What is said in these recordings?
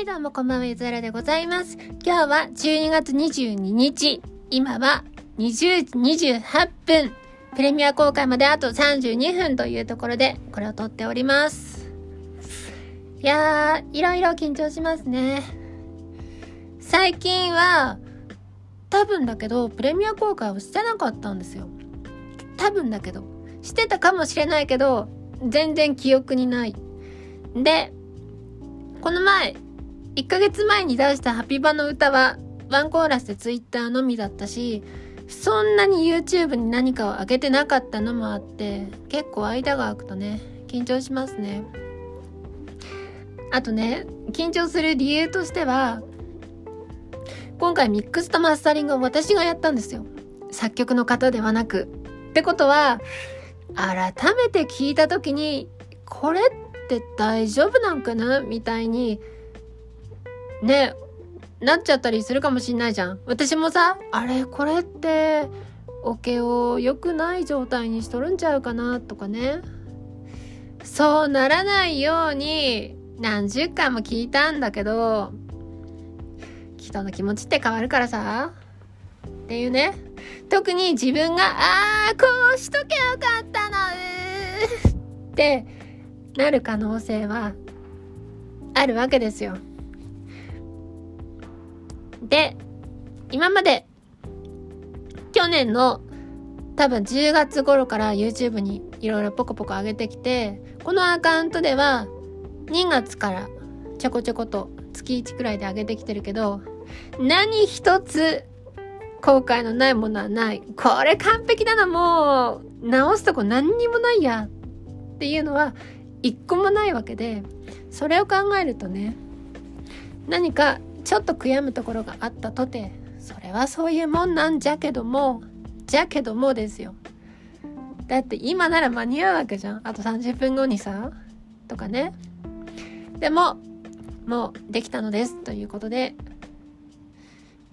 はい、どうもこんばんは、ゆずらでございます。今日は12月22日。今は20時28分。プレミア公開まであと32分というところで、これを撮っております。いやー、いろいろ緊張しますね。最近は、多分だけど、プレミア公開をしてなかったんですよ。多分だけど。してたかもしれないけど、全然記憶にない。で、この前、1ヶ月前に出したハピバの歌は、ワンコーラスでツイッターのみだったし、そんなに YouTube に何かを上げてなかったのもあって、結構間が空くとね、緊張しますね。あとね、緊張する理由としては、今回ミックスとマスタリングを私がやったんですよ。作曲の方ではなく。ってことは、改めて聞いた時に、これって大丈夫なんかな？みたいに、ね、なっちゃったりするかもしんないじゃん。私もさ、あれ、これって、オケを良くない状態にしとるんちゃうかなとかね。そうならないように、何十回も聞いたんだけど、人の気持ちって変わるからさ。っていうね。特に自分が、あー、こうしとけよかったのうってなる可能性はあるわけですよ。で、今まで去年の多分10月頃から YouTube にいろいろポコポコ上げてきて、このアカウントでは2月からちょこちょこと月1くらいで上げてきてるけど、何一つ後悔のないものはない。これ完璧だな、もう直すとこ何にもないやっていうのは一個もないわけで、それを考えるとね、何かちょっと悔やむところがあったとて、それはそういうもんなんじゃけども、じゃけどもですよ。だって今なら間に合うわけじゃん。あと30分後にさ、とかね。でも、もうできたのですということで、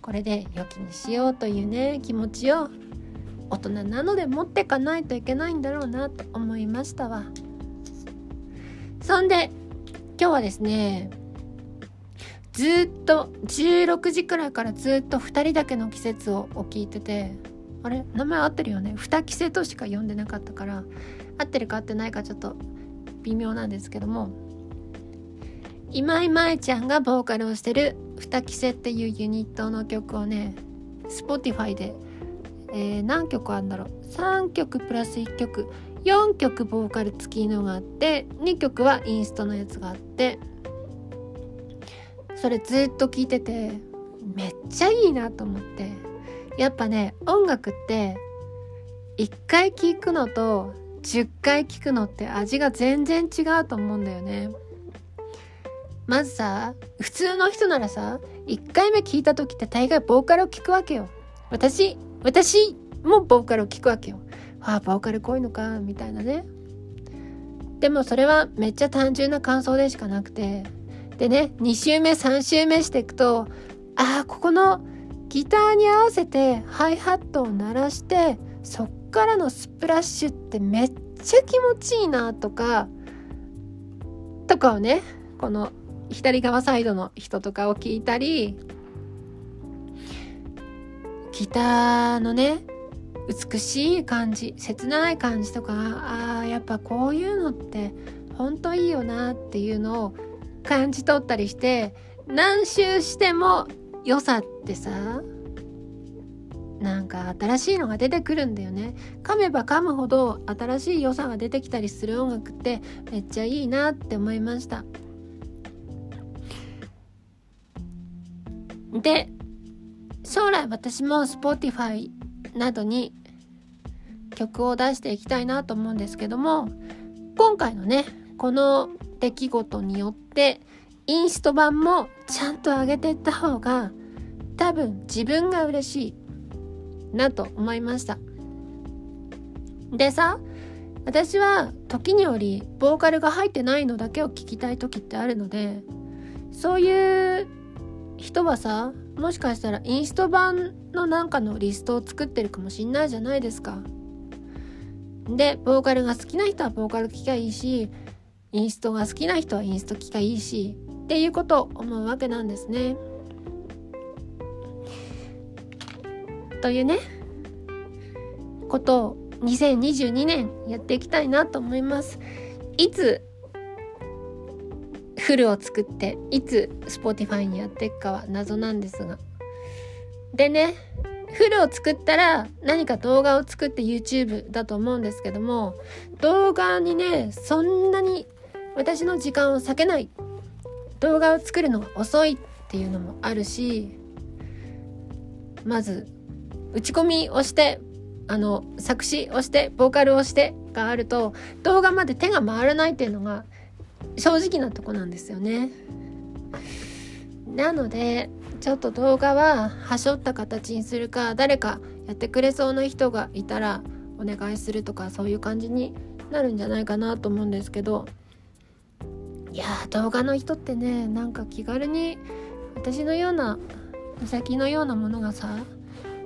これで良きにしようというね、気持ちを大人なので持ってかないといけないんだろうなと思いましたわ。そんで、今日はですね、ずっと16時くらいからずっと2人だけの季節を聞いててあれ？名前合ってるよね？2季節としか読んでなかったから合ってるか合ってないかちょっと微妙なんですけども今井舞ちゃんがボーカルをしてる「二季節」っていうユニットの曲をね Spotify で、えー何曲あるんだろう？3曲プラス1曲4曲ボーカル付きのがあって2曲はインストのやつがあってそれずっと聞いててめっちゃいいなと思って。やっぱね音楽って1回聴くのと10回聴くのって味が全然違うと思うんだよね。まずさ普通の人ならさ1回目聞いた時って大概ボーカルを聞くわけよ。私私もボーカルを聞くわけよ。ああボーカルこういうのかみたいなね。でもそれはめっちゃ単純な感想でしかなくてでね2週目3週目していくとああここのギターに合わせてハイハットを鳴らしてそっからのスプラッシュってめっちゃ気持ちいいなとかとかをねこの左側サイドの人とかを聞いたりギターのね美しい感じ切ない感じとかあーやっぱこういうのってほんといいよなっていうのを感じ取ったりして何周しても良さってさなんか新しいのが出てくるんだよね。噛めば噛むほど新しい良さが出てきたりする音楽ってめっちゃいいなって思いました。で将来私も Spotify などに曲を出していきたいなと思うんですけども今回のねこの出来事によってインスト版もちゃんと上げてった方が多分自分が嬉しいなと思いました。でさ私は時によりボーカルが入ってないのだけを聞きたい時ってあるのでそういう人はさもしかしたらインスト版のなんかのリストを作ってるかもしんないじゃないですか。でボーカルが好きな人はボーカル聴きゃいいしインストが好きな人はインスト聴きゃいいしっていうことを思うわけなんですね。というねことを2022年やっていきたいなと思います。いつフルを作っていつ Spotify にやっていくかは謎なんですが。でねフルを作ったら何か動画を作って YouTube だと思うんですけども動画にねそんなに私の時間を割けない動画を作るのが遅いっていうのもあるしまず打ち込みをしてあの作詞をしてボーカルをしてがあると動画まで手が回らないっていうのが正直なとこなんですよね。なのでちょっと動画ははしょった形にするか誰かやってくれそうな人がいたらお願いするとかそういう感じになるんじゃないかなと思うんですけどいや動画の人ってねなんか気軽に私のような美咲のようなものがさ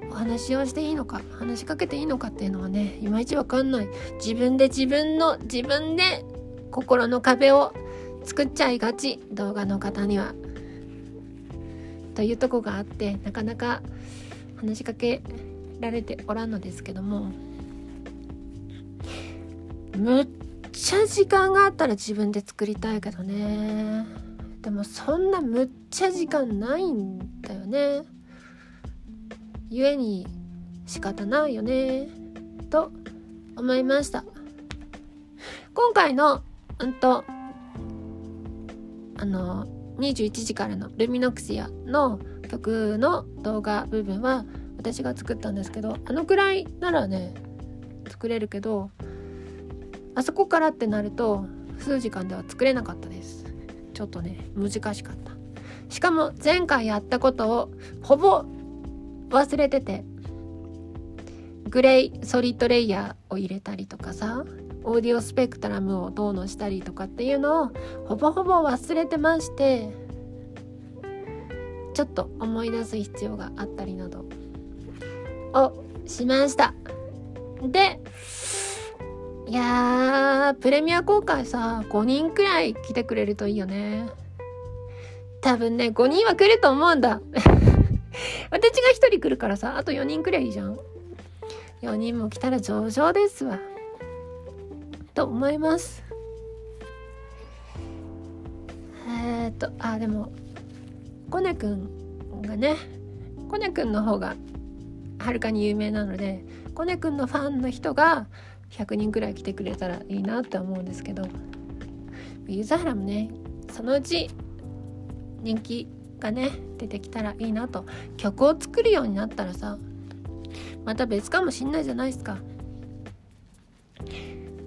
お話をしていいのか話しかけていいのかっていうのはねいまいちわかんない。自分で自分の自分で心の壁を作っちゃいがち動画の方には。というとこがあってなかなか話しかけられておらんのですけども。むっちゃ時間があったら自分で作りたいけどね。でもそんなむっちゃ時間ないんだよね。故に仕方ないよね。と思いました。今回のうんとあの21時からのルミノクシアの曲の動画部分は私が作ったんですけどあのくらいならね作れるけどあそこからってなると数時間では作れなかったです。ちょっとね難しかった。しかも前回やったことをほぼ忘れててグレイソリッドレイヤーを入れたりとかさオーディオスペクトラムをどうのしたりとかっていうのをほぼほぼ忘れてましてちょっと思い出す必要があったりなどをしました。でいやープレミア公開さ5人くらい来てくれるといいよね。多分ね5人は来ると思うんだ。私が1人来るからさあと4人くらいいいじゃん。4人も来たら上々ですわ。と思います。えー、っとあでもコネくんがねコネくんの方がはるかに有名なのでコネくんのファンの人が100人くらい来てくれたらいいなって思うんですけど。ユーザーラもねそのうち人気がね出てきたらいいなと。曲を作るようになったらさまた別かもしんないじゃないですか。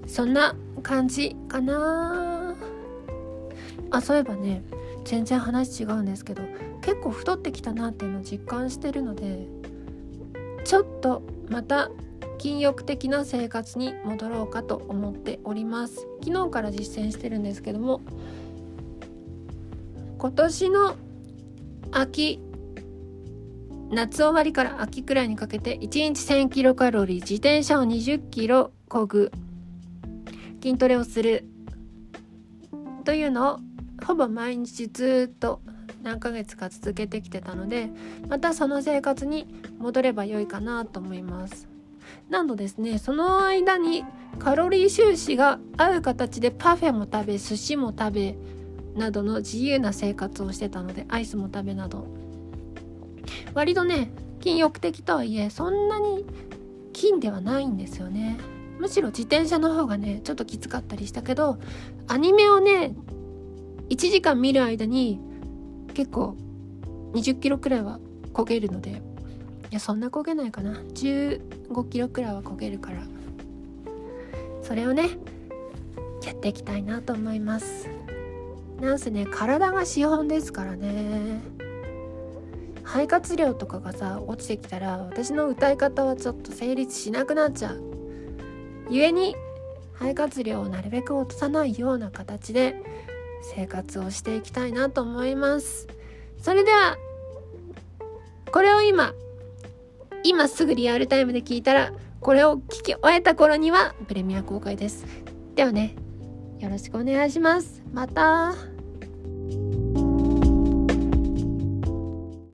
そんな感じかな。あそういえばね全然話違うんですけど結構太ってきたなっていうのを実感してるのでちょっとまた禁欲的な生活に戻ろうかと思っております。昨日から実践してるんですけども今年の秋夏終わりから秋くらいにかけて1日1000キロカロリー自転車を20キロこぐ筋トレをするというのをほぼ毎日ずっと何ヶ月か続けてきてたのでまたその生活に戻れば良いかなと思います。なのですねその間にカロリー収支が合う形でパフェも食べ寿司も食べなどの自由な生活をしてたのでアイスも食べなど。割とね筋欲的とはいえそんなに筋ではないんですよね。むしろ自転車の方がねちょっときつかったりしたけどアニメをね1時間見る間に結構20キロくらいは焦げるのでいやそんな焦げないかな。15キロくらいは焦げるから。それをねやっていきたいなと思います。なんせね体が資本ですからね。肺活量とかがさ落ちてきたら私の歌い方はちょっと成立しなくなっちゃう。故に肺活量をなるべく落とさないような形で生活をしていきたいなと思います。それではこれを今今すぐリアルタイムで聞いたらこれを聞き終えた頃にはプレミア公開です。ではねよろしくお願いします。また。